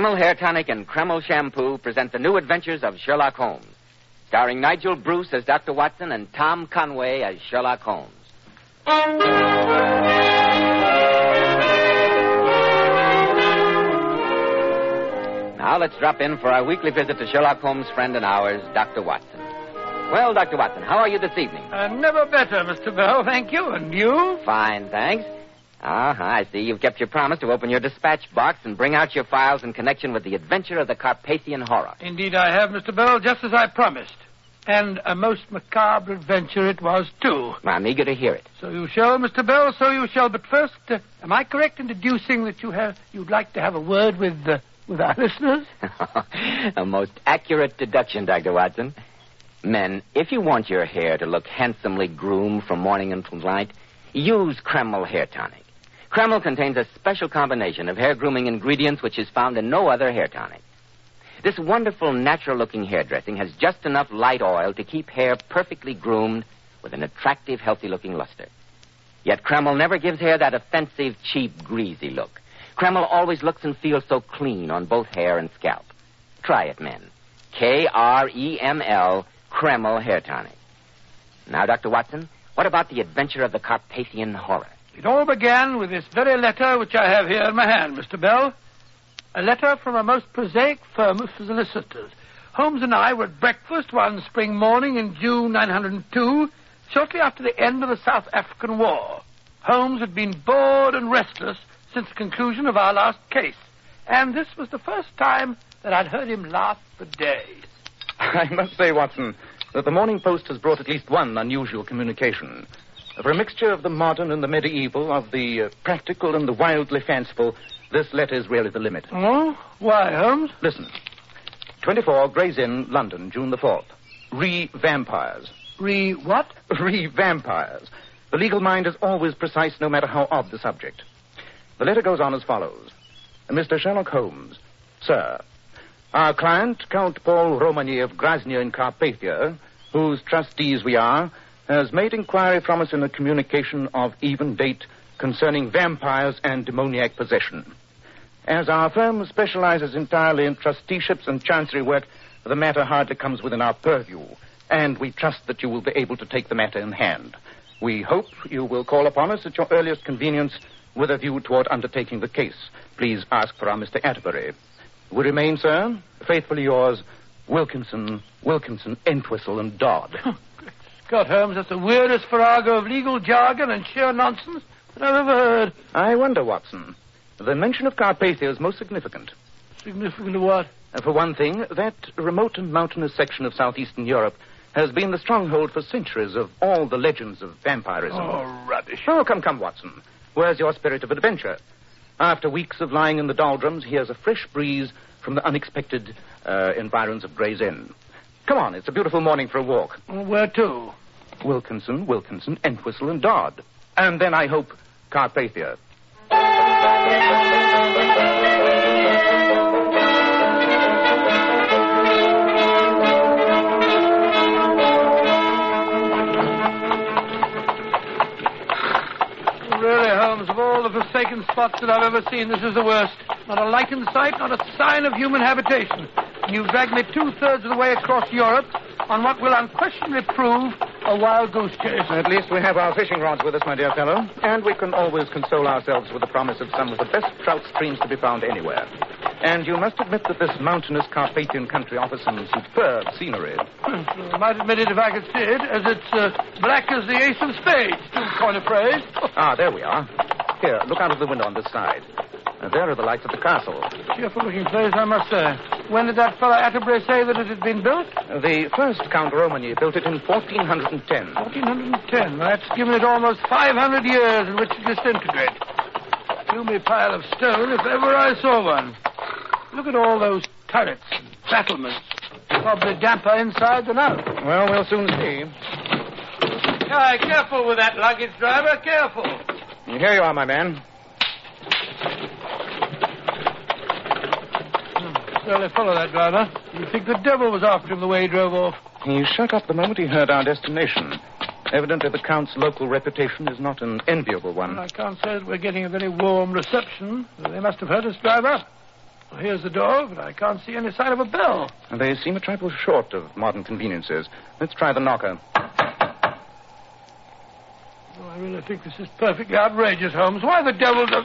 Kreml Hair Tonic and Kreml Shampoo present the new adventures of Sherlock Holmes, starring Nigel Bruce as Dr. Watson and Tom Conway as Sherlock Holmes. Now let's drop in for our weekly visit to Sherlock Holmes' friend and ours, Dr. Watson. Well, Dr. Watson, how are you this evening? Uh, never better, Mr. Bell, thank you. And you? Fine, thanks. Uh-huh, I see. You've kept your promise to open your dispatch box and bring out your files in connection with the adventure of the Carpathian Horror. Indeed, I have, Mr. Bell, just as I promised. And a most macabre adventure it was, too. I'm eager to hear it. So you shall, Mr. Bell, so you shall. But first, uh, am I correct in deducing that you have, you'd like to have a word with, uh, with our listeners? a most accurate deduction, Dr. Watson. Men, if you want your hair to look handsomely groomed from morning until night, use Kreml Hair Tonic. Kreml contains a special combination of hair grooming ingredients which is found in no other hair tonic. This wonderful, natural looking hairdressing has just enough light oil to keep hair perfectly groomed with an attractive, healthy looking luster. Yet Kreml never gives hair that offensive, cheap, greasy look. Kreml always looks and feels so clean on both hair and scalp. Try it, men. K R E M L, Kreml Hair Tonic. Now, Dr. Watson, what about the adventure of the Carpathian Horror? It all began with this very letter which I have here in my hand, Mr. Bell. A letter from a most prosaic firm of solicitors. Holmes and I were at breakfast one spring morning in June 902, shortly after the end of the South African War. Holmes had been bored and restless since the conclusion of our last case, and this was the first time that I'd heard him laugh for days. I must say, Watson, that the Morning Post has brought at least one unusual communication. For a mixture of the modern and the medieval, of the uh, practical and the wildly fanciful, this letter is really the limit. Oh? Why, Holmes? Listen. 24 Gray's Inn, London, June the 4th. Re-vampires. Re what? Re-vampires. The legal mind is always precise no matter how odd the subject. The letter goes on as follows. Mr. Sherlock Holmes, sir, our client, Count Paul Romany of Grozny in Carpathia, whose trustees we are, has made inquiry from us in a communication of even date concerning vampires and demoniac possession. As our firm specializes entirely in trusteeships and chancery work, the matter hardly comes within our purview, and we trust that you will be able to take the matter in hand. We hope you will call upon us at your earliest convenience with a view toward undertaking the case. Please ask for our Mr. Atterbury. We remain, sir, faithfully yours, Wilkinson, Wilkinson, Entwistle, and Dodd. God, Holmes, that's the weirdest farrago of legal jargon and sheer nonsense that I've ever heard. I wonder, Watson. The mention of Carpathia is most significant. Significant of what? Uh, For one thing, that remote and mountainous section of southeastern Europe has been the stronghold for centuries of all the legends of vampirism. Oh, rubbish. Oh, come, come, Watson. Where's your spirit of adventure? After weeks of lying in the doldrums, here's a fresh breeze from the unexpected uh, environs of Gray's Inn. Come on, it's a beautiful morning for a walk. Where to? Wilkinson, Wilkinson, Entwistle, and Dodd. And then I hope Carpathia. Really, Holmes, of all the forsaken spots that I've ever seen, this is the worst. Not a light in sight, not a sign of human habitation. And you've dragged me two-thirds of the way across Europe on what will unquestionably prove a wild goose chase. At least we have our fishing rods with us, my dear fellow. And we can always console ourselves with the promise of some of the best trout streams to be found anywhere. And you must admit that this mountainous Carpathian country offers some superb scenery. I might admit it if I could see it, as it's uh, black as the ace of spades, to coin a phrase. Ah, there we are. Here, look out of the window on this side. Uh, there are the lights of the castle. Cheerful looking place, I must say. When did that fellow Atterbury say that it had been built? The first Count Romany built it in 1410. 1410. That's given it almost 500 years in which to disintegrate. Gloomy pile of stone if ever I saw one. Look at all those turrets and battlements. Probably damper inside than out. Well, we'll soon see. Aye, careful with that luggage, driver. Careful. Here you are, my man. Surely uh, follow that driver. You think the devil was after him the way he drove off. He shut up the moment he heard our destination. Evidently, the Count's local reputation is not an enviable one. I can't say that we're getting a very warm reception. They must have heard us drive up. Well, here's the door, but I can't see any sign of a bell. They seem a trifle short of modern conveniences. Let's try the knocker. Oh, I really think this is perfectly outrageous, Holmes. Why the devil do...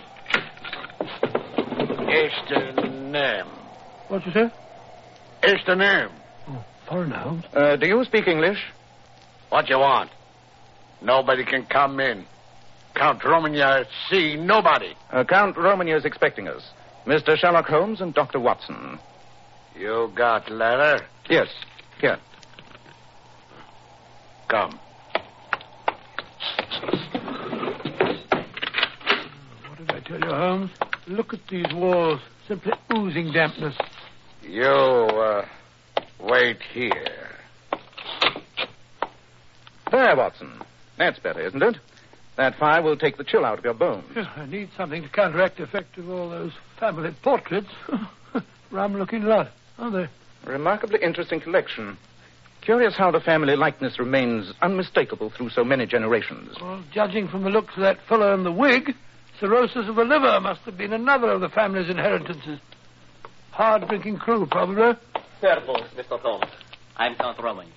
It's the name. What you say? It's the name. Oh, foreigner, Holmes. Uh, do you speak English? What you want? Nobody can come in. Count Romagna see nobody. Uh, Count Romany is expecting us. Mr. Sherlock Holmes and Dr. Watson. You got letter? Yes, here. Come. What did I tell you, Holmes? Look at these walls. Simply oozing dampness. You, uh, wait here. There, Watson. That's better, isn't it? That fire will take the chill out of your bones. I need something to counteract the effect of all those family portraits. Rum-looking lot, aren't they? Remarkably interesting collection. Curious how the family likeness remains unmistakable through so many generations. Well, judging from the looks of that fellow in the wig, cirrhosis of the liver must have been another of the family's inheritances. Hard drinking crew, probably. Servus, Mr. Holmes. I'm Count Romany.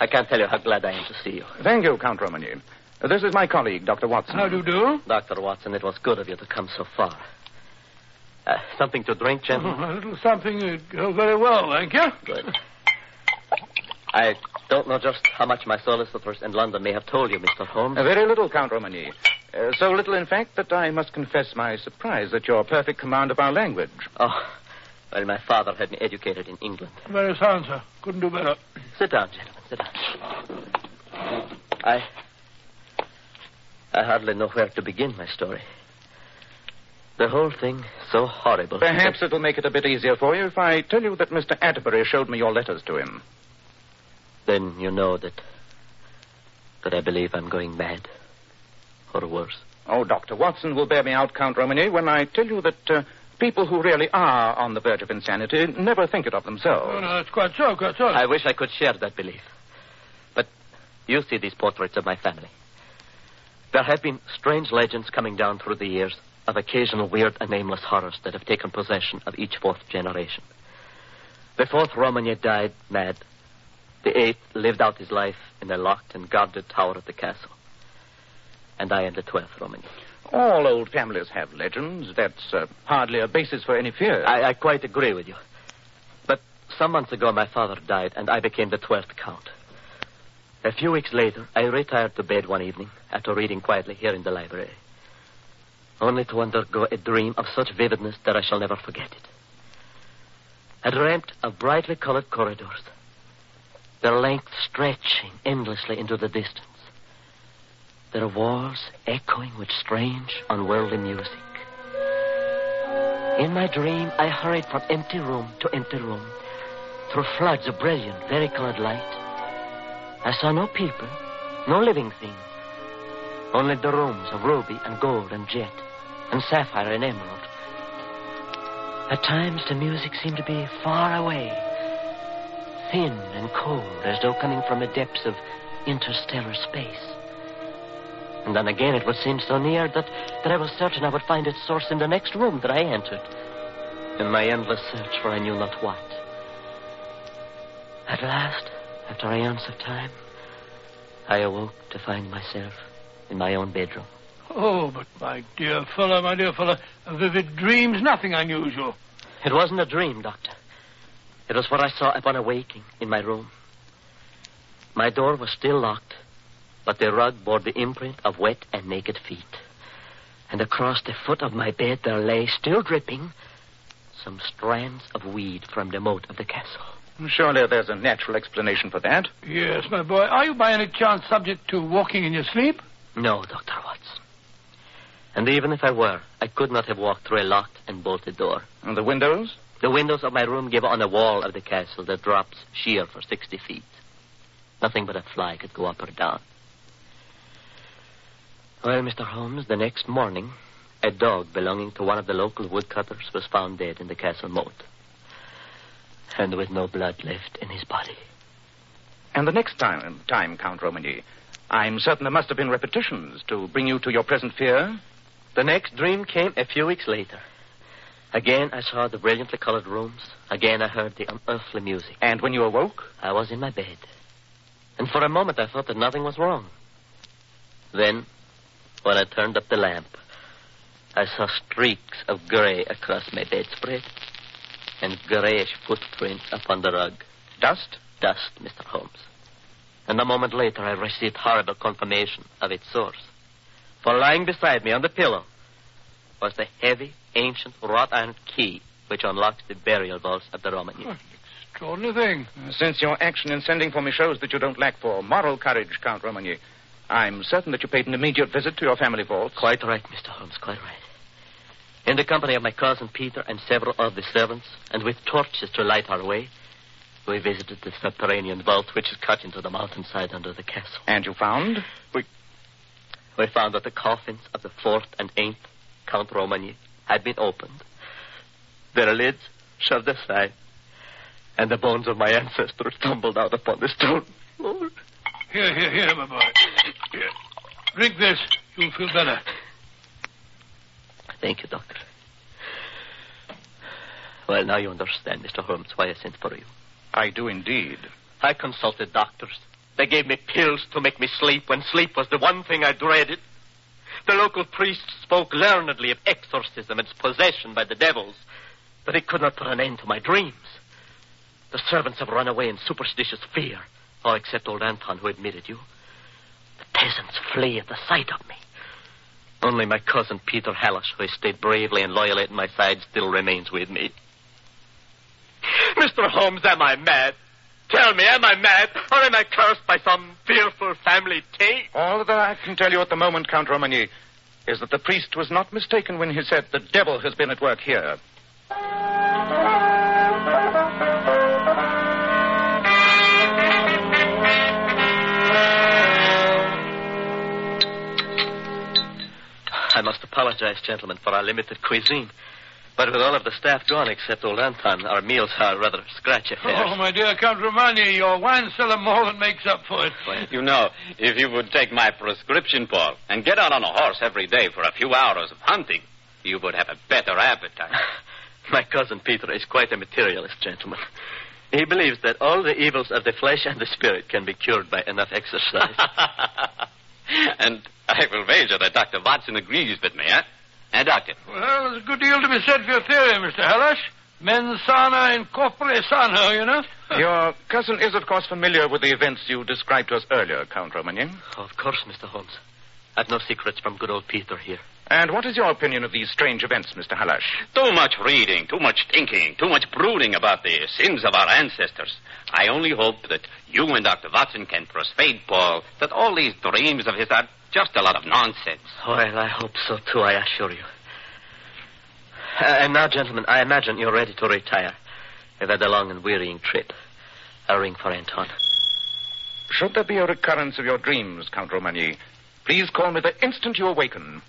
I can't tell you how glad I am to see you. Thank you, Count Romany. Uh, This is my colleague, Dr. Watson. How do you do? Dr. Watson, it was good of you to come so far. Uh, something to drink, gentlemen? a little something would go very well, thank you. Good. I don't know just how much my solicitors in London may have told you, Mr. Holmes. Uh, very little, Count Romany. Uh, so little, in fact, that I must confess my surprise at your perfect command of our language. Oh, well, my father had me educated in England. Very sound, sir. Couldn't do better. Sit down, gentlemen. Sit down. I. I hardly know where to begin my story. The whole thing so horrible. Perhaps it'll make it a bit easier for you if I tell you that Mr. Atterbury showed me your letters to him. Then you know that. that I believe I'm going mad. Or worse. Oh, Dr. Watson will bear me out, Count Romany, when I tell you that uh, people who really are on the verge of insanity never think it of themselves. Oh, no, that's quite so, quite so. I wish I could share that belief. But you see these portraits of my family. There have been strange legends coming down through the years of occasional weird and nameless horrors that have taken possession of each fourth generation. The fourth Romany died mad. The eighth lived out his life in a locked and guarded tower at the castle. And I am the twelfth Romany. All old families have legends. That's uh, hardly a basis for any fear. I, I quite agree with you. But some months ago, my father died, and I became the twelfth count. A few weeks later, I retired to bed one evening after reading quietly here in the library, only to undergo a dream of such vividness that I shall never forget it. I dreamt of brightly colored corridors, their length stretching endlessly into the distance, their walls echoing with strange, unworldly music. In my dream, I hurried from empty room to empty room, through floods of brilliant, varicolored light. I saw no people, no living thing, only the rooms of ruby and gold and jet, and sapphire and emerald. At times, the music seemed to be far away, thin and cold, as though coming from the depths of interstellar space. And then again, it would seem so near that, that I was certain I would find its source in the next room that I entered, in my endless search for I knew not what. At last, after eons of time, I awoke to find myself in my own bedroom. Oh, but my dear fellow, my dear fellow, a vivid dream's nothing unusual. It wasn't a dream, Doctor. It was what I saw upon awaking in my room. My door was still locked, but the rug bore the imprint of wet and naked feet. And across the foot of my bed there lay, still dripping, some strands of weed from the moat of the castle. Hmm, surely there's a natural explanation for that. Yes, my boy. Are you by any chance subject to walking in your sleep? No, Dr. Watson. And even if I were, I could not have walked through a locked and bolted door. And the windows? The windows of my room give on a wall of the castle that drops sheer for 60 feet. Nothing but a fly could go up or down. Well, Mr. Holmes, the next morning, a dog belonging to one of the local woodcutters was found dead in the castle moat. And with no blood left in his body. And the next time, time, Count Romany, I'm certain there must have been repetitions to bring you to your present fear. The next dream came a few weeks later. Again, I saw the brilliantly colored rooms. Again, I heard the unearthly music. And when you awoke? I was in my bed. And for a moment, I thought that nothing was wrong. Then, when I turned up the lamp, I saw streaks of gray across my bedspread and grayish footprints upon the rug. Dust? Dust, Mr. Holmes. And a moment later, I received horrible confirmation of its source. For lying beside me on the pillow was the heavy, ancient wrought iron key which unlocks the burial vaults of the Roman. Oh, extraordinary thing. Since your action in sending for me shows that you don't lack for moral courage, Count Romagny, I'm certain that you paid an immediate visit to your family vault. Quite right, Mr. Holmes, quite right. In the company of my cousin Peter and several of the servants, and with torches to light our way, we visited the subterranean vault which is cut into the mountainside under the castle. And you found? We, we found that the coffins of the fourth and eighth Count Romagny had been opened, their lids shoved aside, and the bones of my ancestors tumbled out upon the stone. Lord. Here, here, here, my boy. Here. Drink this. You'll feel better. Thank you, Doctor. Well, now you understand, Mr. Holmes, why I sent for you. I do indeed. I consulted doctors. They gave me pills to make me sleep when sleep was the one thing I dreaded. The local priest spoke learnedly of exorcism and possession by the devils, but he could not put an end to my dreams. The servants have run away in superstitious fear, all except old Anton, who admitted you. The peasants flee at the sight of me. Only my cousin Peter Hallish, who has stayed bravely and loyally at my side, still remains with me. Mr. Holmes, am I mad? Tell me, am I mad? Or am I cursed by some fearful family taint? All that I can tell you at the moment, Count Romagny, is that the priest was not mistaken when he said the devil has been at work here. I must apologize, gentlemen, for our limited cuisine. But with all of the staff gone except old Anton, our meals are rather scratch affairs. Oh, my dear Count Romagny, your wine cellar more than makes up for it. You know, if you would take my prescription, Paul, and get out on a horse every day for a few hours of hunting, you would have a better appetite. My cousin Peter is quite a materialist, gentlemen. He believes that all the evils of the flesh and the spirit can be cured by enough exercise. and I will wager that Dr. Watson agrees with me, eh? Eh, Doctor? Well, there's a good deal to be said for your theory, Mr. Hallish. Mens sana in corpore sano, you know. Your cousin is, of course, familiar with the events you described to us earlier, Count Romagny. of course, Mr. Holmes. I've no secrets from good old Peter here. And what is your opinion of these strange events, Mr. Halash? Too much reading, too much thinking, too much brooding about the sins of our ancestors. I only hope that you and Dr. Watson can persuade Paul that all these dreams of his are just a lot of nonsense. Well, I hope so, too, I assure you. Uh, and now, gentlemen, I imagine you're ready to retire. You've had a long and wearying trip. I'll ring for Anton. Should there be a recurrence of your dreams, Count Romagny, please call me the instant you awaken.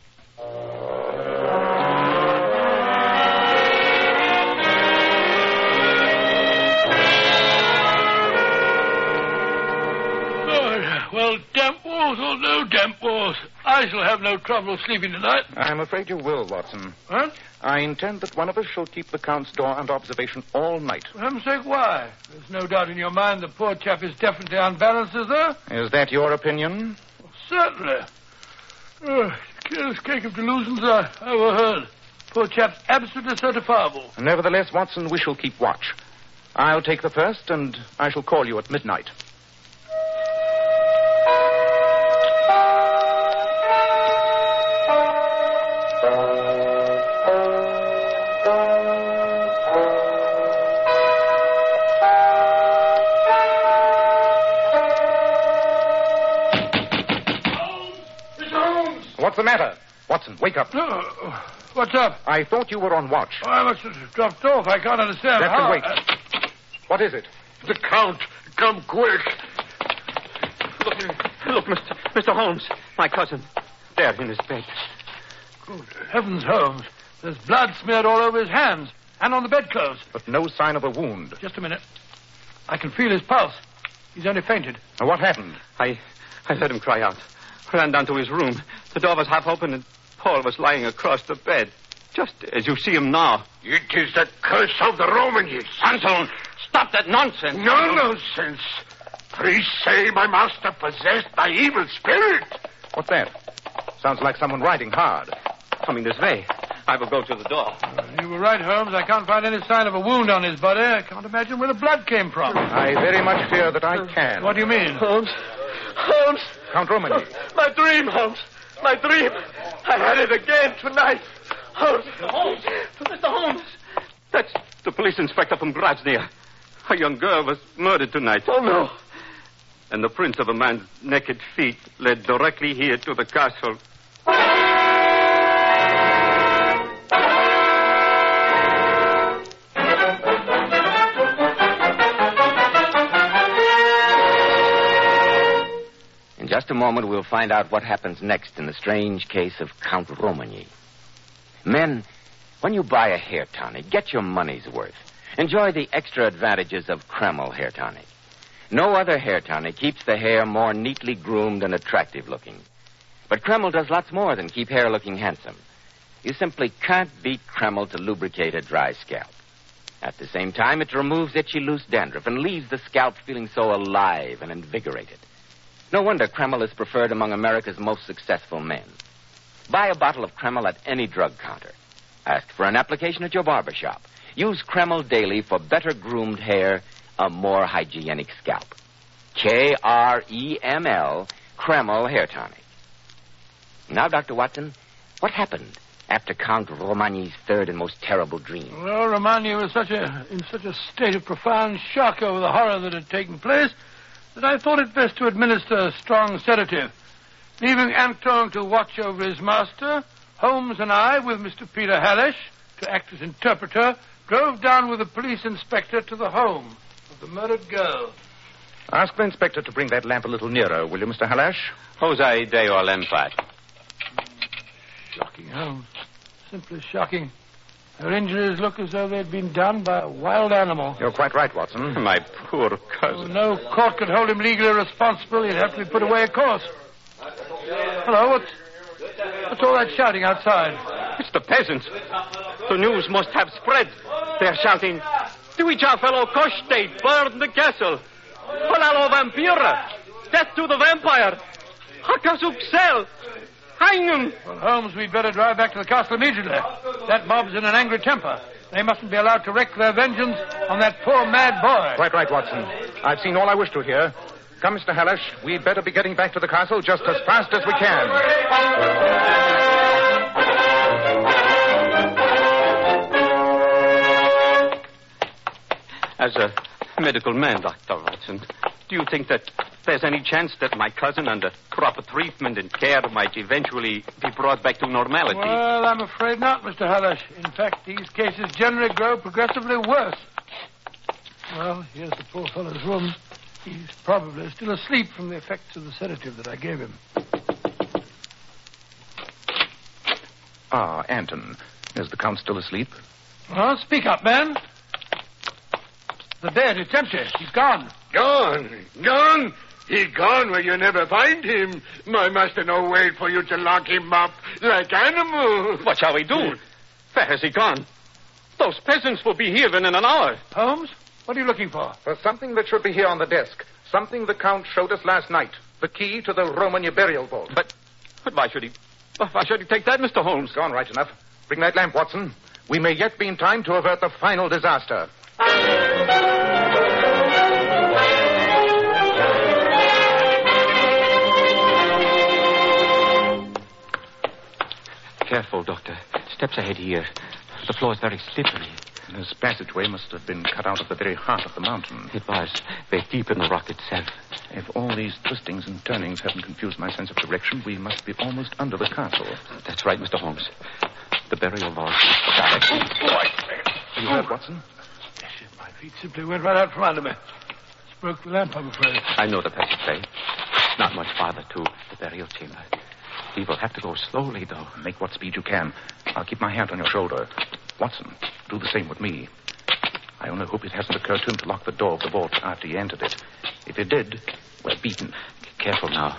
Well, damp walls or oh, no damp walls, I shall have no trouble sleeping tonight. I'm afraid you will, Watson. Huh? I intend that one of us shall keep the Count's door under observation all night. For heaven's sake, why? There's no doubt in your mind the poor chap is definitely unbalanced, is there? Is that your opinion? Certainly. Oh, curious cake of delusions I ever heard. Poor chap's absolutely certifiable. Nevertheless, Watson, we shall keep watch. I'll take the first, and I shall call you at midnight. The matter? Watson, wake up. Oh, what's up? I thought you were on watch. Oh, I must have dropped off. I can't understand. Captain, how. wait. Uh, what is it? The Count. Come quick. Look, look, Mr. Mr. Holmes, my cousin. There in his bed. Good heavens, Holmes. There's blood smeared all over his hands and on the bedclothes. But no sign of a wound. Just a minute. I can feel his pulse. He's only fainted. Now, what happened? I, I heard him cry out. Ran down to his room. The door was half open and Paul was lying across the bed. Just as you see him now. It is the curse of the Romans. Anton, stop that nonsense. No nonsense. Priests say my master possessed by evil spirit. What's that? Sounds like someone riding hard. Coming this way. I will go to the door. You were right, Holmes. I can't find any sign of a wound on his body. I can't imagine where the blood came from. I very much fear that I can. What do you mean? Holmes. Holmes. Count Romany. Oh, my dream, Holmes. My dream. I had it again tonight. Holmes. Holmes. Mr. Holmes. That's the police inspector from Grozny. A young girl was murdered tonight. Oh, no. And the prints of a man's naked feet led directly here to the castle. Just a moment, we'll find out what happens next in the strange case of Count Romagny. Men, when you buy a hair tonic, get your money's worth. Enjoy the extra advantages of Kreml hair tonic. No other hair tonic keeps the hair more neatly groomed and attractive looking. But Kreml does lots more than keep hair looking handsome. You simply can't beat Kreml to lubricate a dry scalp. At the same time, it removes itchy loose dandruff and leaves the scalp feeling so alive and invigorated. No wonder Kreml is preferred among America's most successful men. Buy a bottle of Kreml at any drug counter. Ask for an application at your barber shop. Use Kreml daily for better groomed hair, a more hygienic scalp. K R E M L, Kreml Hair Tonic. Now, Dr. Watson, what happened after Count Romagny's third and most terrible dream? Well, Romagny was such a in such a state of profound shock over the horror that had taken place that I thought it best to administer a strong sedative. Leaving Anton to watch over his master, Holmes and I, with Mr. Peter Hallish to act as interpreter, drove down with the police inspector to the home of the murdered girl. Ask the inspector to bring that lamp a little nearer, will you, Mr. Halash? Jose Deo Lempat. Shocking, Holmes. Simply shocking. Her injuries look as though they'd been done by a wild animal. You're quite right, Watson. My poor Oh, cousin. no court could hold him legally responsible. He'd have to be put away, of course. Hello, what's, what's all that shouting outside? It's the peasants. The news must have spread. They're shouting, To each our fellow Koshtate, burn the castle. Palalo Vampira. Death to the vampire. Hakasuk Sel. Hang him. Well, Holmes, we'd better drive back to the castle immediately. That mob's in an angry temper. They mustn't be allowed to wreak their vengeance on that poor mad boy. Quite right, Watson. I've seen all I wish to here. Come, Mr. Halash. We'd better be getting back to the castle just as fast as we can. As a medical man, Dr. Watson, do you think that there's any chance that my cousin, under proper treatment and care, might eventually be brought back to normality? Well, I'm afraid not, Mr. Hallish. In fact, these cases generally grow progressively worse. Well, here's the poor fellow's room. He's probably still asleep from the effects of the sedative that I gave him. Ah, Anton. Is the Count still asleep? Well, speak up, man. The bed, it's empty. He's gone. Gone. Gone. He gone where you never find him. My master no wait for you to lock him up like animal. What shall we do? Hmm. Where has he gone? Those peasants will be here in an hour. Holmes, what are you looking for? For something that should be here on the desk. Something the Count showed us last night. The key to the Romagna burial vault. But, but why should he? Why should he take that, Mr. Holmes? Gone right enough. Bring that lamp, Watson. We may yet be in time to avert the final disaster. Steps ahead here. The floor is very slippery. This passageway must have been cut out of the very heart of the mountain. It was. Very deep in the rock itself. If all these twistings and turnings haven't confused my sense of direction, we must be almost under the castle. That's right, Mr. Holmes. The burial vault. You heard, Watson? Yes, my feet simply went right out from under me. Just broke the lamp, I'm afraid. I know the passageway. Not much farther to the burial chamber. We will have to go slowly, though. Make what speed you can. I'll keep my hand on your shoulder. Watson, do the same with me. I only hope it hasn't occurred to him to lock the door of the vault after he entered it. If it did, we're beaten. Careful now.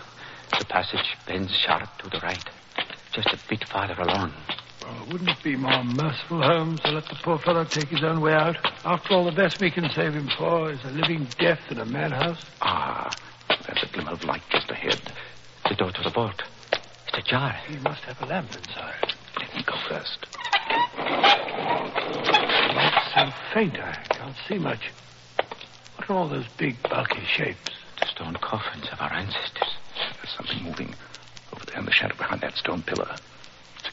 The passage bends sharp to the right. Just a bit farther along. Oh, wouldn't it be more merciful, Holmes, to let the poor fellow take his own way out? After all, the best we can save him for is a living death in a madhouse. Ah, there's a glimmer of light just ahead. The door to the vault. Ajar. He must have a lamp inside. Let me go first. It's so faint, I can't see much. What are all those big, bulky shapes? The stone coffins of our ancestors. There's something moving over there in the shadow behind that stone pillar.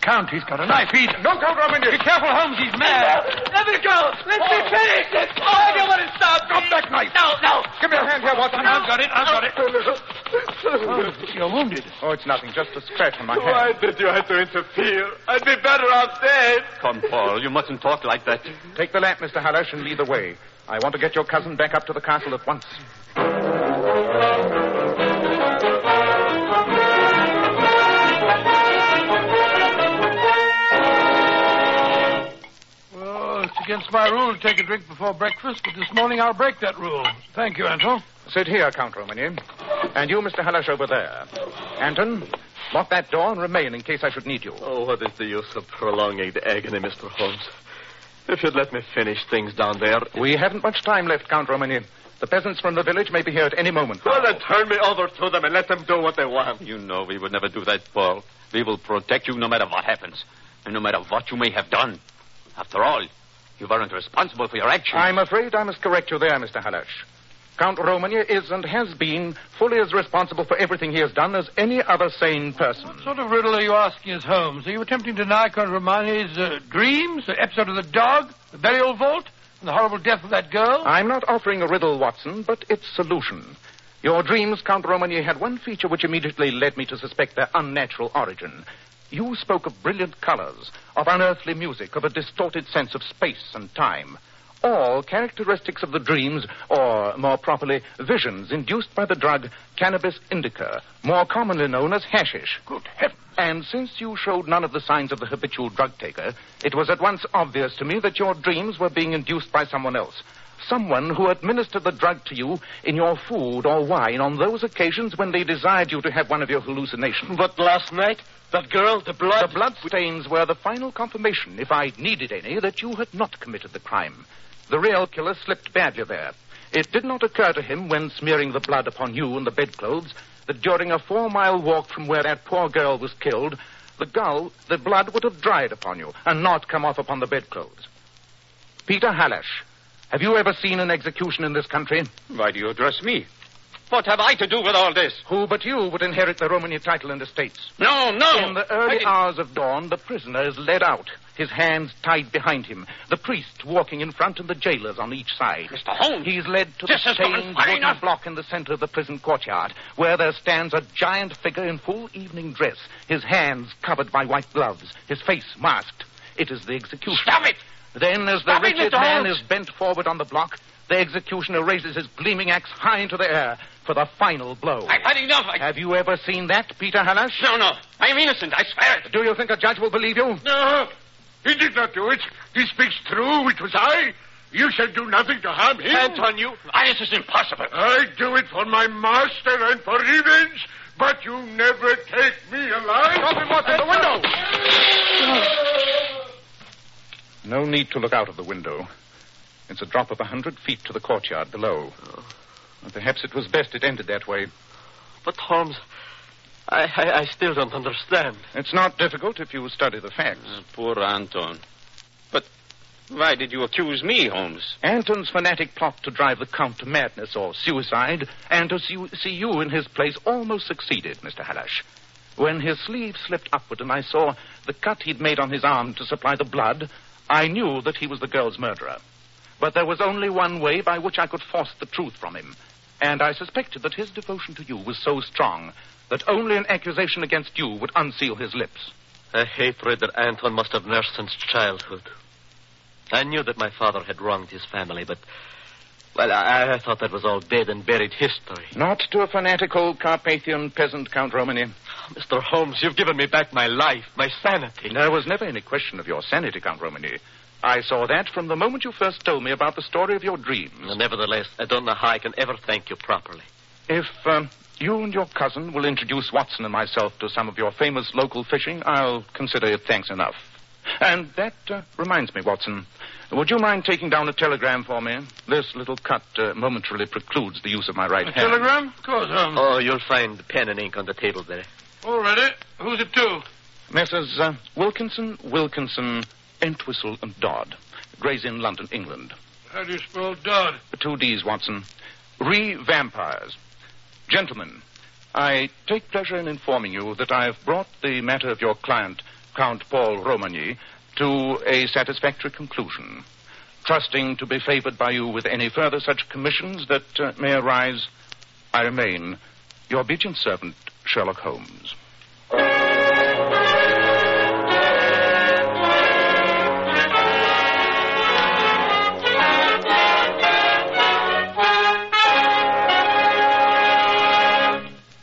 It's a count. He's got a knife. He's... Don't go, Romany! Be careful, Holmes. He's mad. Let me go. Let me finish it. Oh, I don't want to stop. Drop that knife! No, no. Give me your hand here, Watson. I've got it. I've got it. Oh, you're wounded. Oh, it's nothing. Just a scratch on my head. Why did you have to interfere? I'd be better off dead. Come, Paul. You mustn't talk like that. Take the lamp, Mr. Hallash, and lead the way. I want to get your cousin back up to the castle at once. Against my rule to take a drink before breakfast, but this morning I'll break that rule. Thank you, Anton. Sit here, Count Romany. And you, Mr. Hallash, over there. Anton, lock that door and remain in case I should need you. Oh, what is the use of prolonging the agony, Mr. Holmes? If you'd let me finish things down there. We haven't much time left, Count Romany. The peasants from the village may be here at any moment. Well, then turn me over to them and let them do what they want. You know we would never do that, Paul. We will protect you no matter what happens, and no matter what you may have done. After all, you weren't responsible for your actions. I'm afraid I must correct you there, Mr. Hallash. Count Romany is and has been fully as responsible for everything he has done as any other sane person. What sort of riddle are you asking us, Holmes? Are you attempting to deny Count Romani's uh, dreams, the episode of the dog, the burial vault, and the horrible death of that girl? I'm not offering a riddle, Watson, but its solution. Your dreams, Count Romany, had one feature which immediately led me to suspect their unnatural origin. You spoke of brilliant colors, of unearthly music, of a distorted sense of space and time. All characteristics of the dreams, or more properly, visions induced by the drug cannabis indica, more commonly known as hashish. Good heavens. And since you showed none of the signs of the habitual drug taker, it was at once obvious to me that your dreams were being induced by someone else. Someone who administered the drug to you in your food or wine on those occasions when they desired you to have one of your hallucinations. But last night, that girl, the blood. The blood stains were the final confirmation, if I needed any, that you had not committed the crime. The real killer slipped badly there. It did not occur to him when smearing the blood upon you and the bedclothes that during a four mile walk from where that poor girl was killed, the gull, the blood would have dried upon you and not come off upon the bedclothes. Peter Hallash, have you ever seen an execution in this country? Why do you address me? What have I to do with all this? Who but you would inherit the Romany title and estates? No, no. In the early hours of dawn, the prisoner is led out, his hands tied behind him, the priest walking in front and the jailers on each side. Mr. Holmes. He's led to This the is stained wooden enough. block in the center of the prison courtyard, where there stands a giant figure in full evening dress, his hands covered by white gloves, his face masked. It is the executioner. Stop it! Then, as the Stop wretched man is bent forward on the block, the executioner raises his gleaming axe high into the air for the final blow. I've had enough. I... Have you ever seen that, Peter Hallash? No, no. I am innocent. I swear it. Do you think a judge will believe you? No, he did not do it. He speaks true. It was I. You shall do nothing to harm him. Anton, you. This is impossible. I do it for my master and for revenge, but you never take me alive. Open what's in the window. No need to look out of the window. It's a drop of a hundred feet to the courtyard below. Well, Perhaps it was best it ended that way. But, Holmes, I, I, I still don't understand. It's not difficult if you study the facts. Uh, poor Anton. But why did you accuse me, Holmes? Anton's fanatic plot to drive the Count to madness or suicide and to see, see you in his place almost succeeded, Mr. Hallash. When his sleeve slipped upward and I saw the cut he'd made on his arm to supply the blood, I knew that he was the girl's murderer. But there was only one way by which I could force the truth from him. And I suspected that his devotion to you was so strong that only an accusation against you would unseal his lips. A hatred that Anton must have nursed since childhood. I knew that my father had wronged his family, but. Well, I, I thought that was all dead and buried history. Not to a fanatical Carpathian peasant, Count Romany. Mr. Holmes, you've given me back my life, my sanity. There was never any question of your sanity, Count Romany. I saw that from the moment you first told me about the story of your dreams. Nevertheless, I don't know how I can ever thank you properly. If um, you and your cousin will introduce Watson and myself to some of your famous local fishing, I'll consider it thanks enough. And that uh, reminds me, Watson. Would you mind taking down a telegram for me? This little cut uh, momentarily precludes the use of my right A hand. telegram? Of course, Holmes. Oh, you'll find pen and ink on the table there. All ready. Who's it to? Messrs. Uh, Wilkinson, Wilkinson, Entwistle, and Dodd. Gray's Inn, London, England. How do you spell Dodd? Two D's, Watson. Re vampires. Gentlemen, I take pleasure in informing you that I've brought the matter of your client, Count Paul Romagny, to a satisfactory conclusion. Trusting to be favored by you with any further such commissions that uh, may arise, I remain your obedient servant, Sherlock Holmes.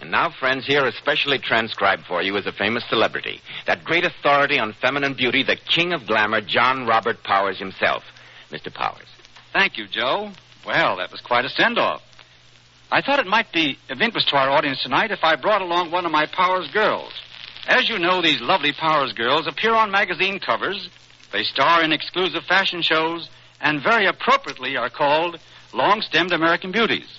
And now, friends, here is specially transcribed for you is a famous celebrity. That great authority on feminine beauty, the king of glamour, John Robert Powers himself. Mr. Powers. Thank you, Joe. Well, that was quite a send off. I thought it might be of interest to our audience tonight if I brought along one of my Powers girls. As you know, these lovely Powers girls appear on magazine covers, they star in exclusive fashion shows, and very appropriately are called long stemmed American beauties.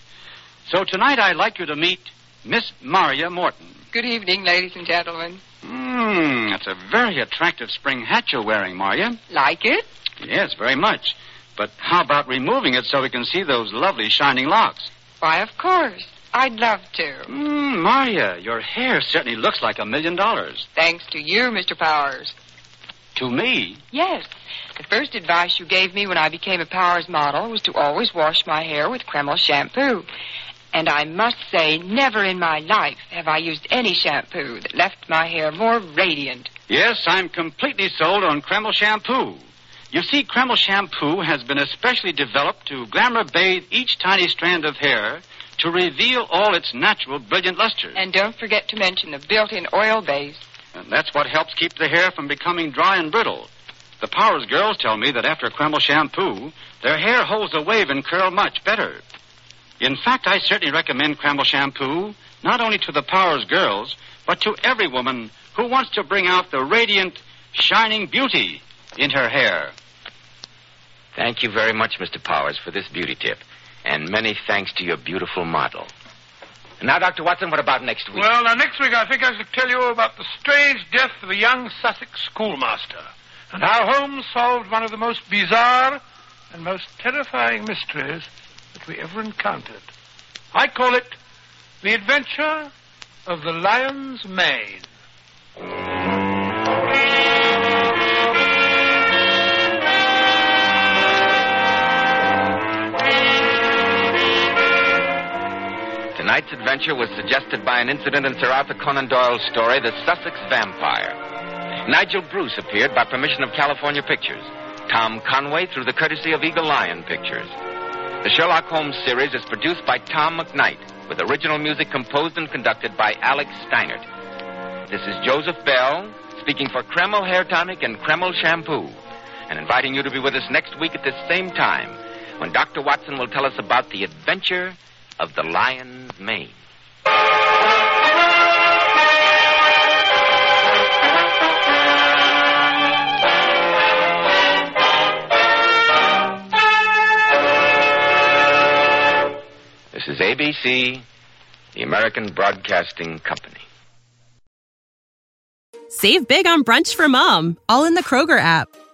So tonight I'd like you to meet Miss Maria Morton. Good evening, ladies and gentlemen. Hmm, that's a very attractive spring hat you're wearing, Maria. Like it? Yes, very much. But how about removing it so we can see those lovely shining locks? Why, of course. I'd love to. Hmm, Maria, your hair certainly looks like a million dollars. Thanks to you, Mr. Powers. To me? Yes. The first advice you gave me when I became a Powers model was to always wash my hair with Kreml shampoo. And I must say, never in my life have I used any shampoo that left my hair more radiant. Yes, I'm completely sold on Kreml shampoo. You see, Kreml shampoo has been especially developed to glamour bathe each tiny strand of hair to reveal all its natural brilliant luster. And don't forget to mention the built-in oil base. And that's what helps keep the hair from becoming dry and brittle. The Powers girls tell me that after Kreml shampoo, their hair holds a wave and curl much better. In fact, I certainly recommend Kreml shampoo not only to the Powers girls, but to every woman who wants to bring out the radiant, shining beauty in her hair. Thank you very much, Mr. Powers, for this beauty tip. And many thanks to your beautiful model. Now, Dr. Watson, what about next week? Well, now, next week I think I should tell you about the strange death of a young Sussex schoolmaster and how Holmes solved one of the most bizarre and most terrifying mysteries that we ever encountered. I call it The Adventure of the Lion's Mane. Tonight's adventure was suggested by an incident in Sir Arthur Conan Doyle's story, The Sussex Vampire. Nigel Bruce appeared by permission of California Pictures. Tom Conway through the courtesy of Eagle Lion Pictures. The Sherlock Holmes series is produced by Tom McKnight, with original music composed and conducted by Alex Steinert. This is Joseph Bell, speaking for Kreml Hair Tonic and Kreml Shampoo, and inviting you to be with us next week at this same time, when Dr. Watson will tell us about the adventure of the lion's mane. This is ABC, the American Broadcasting Company. Save big on brunch for mom, all in the Kroger app.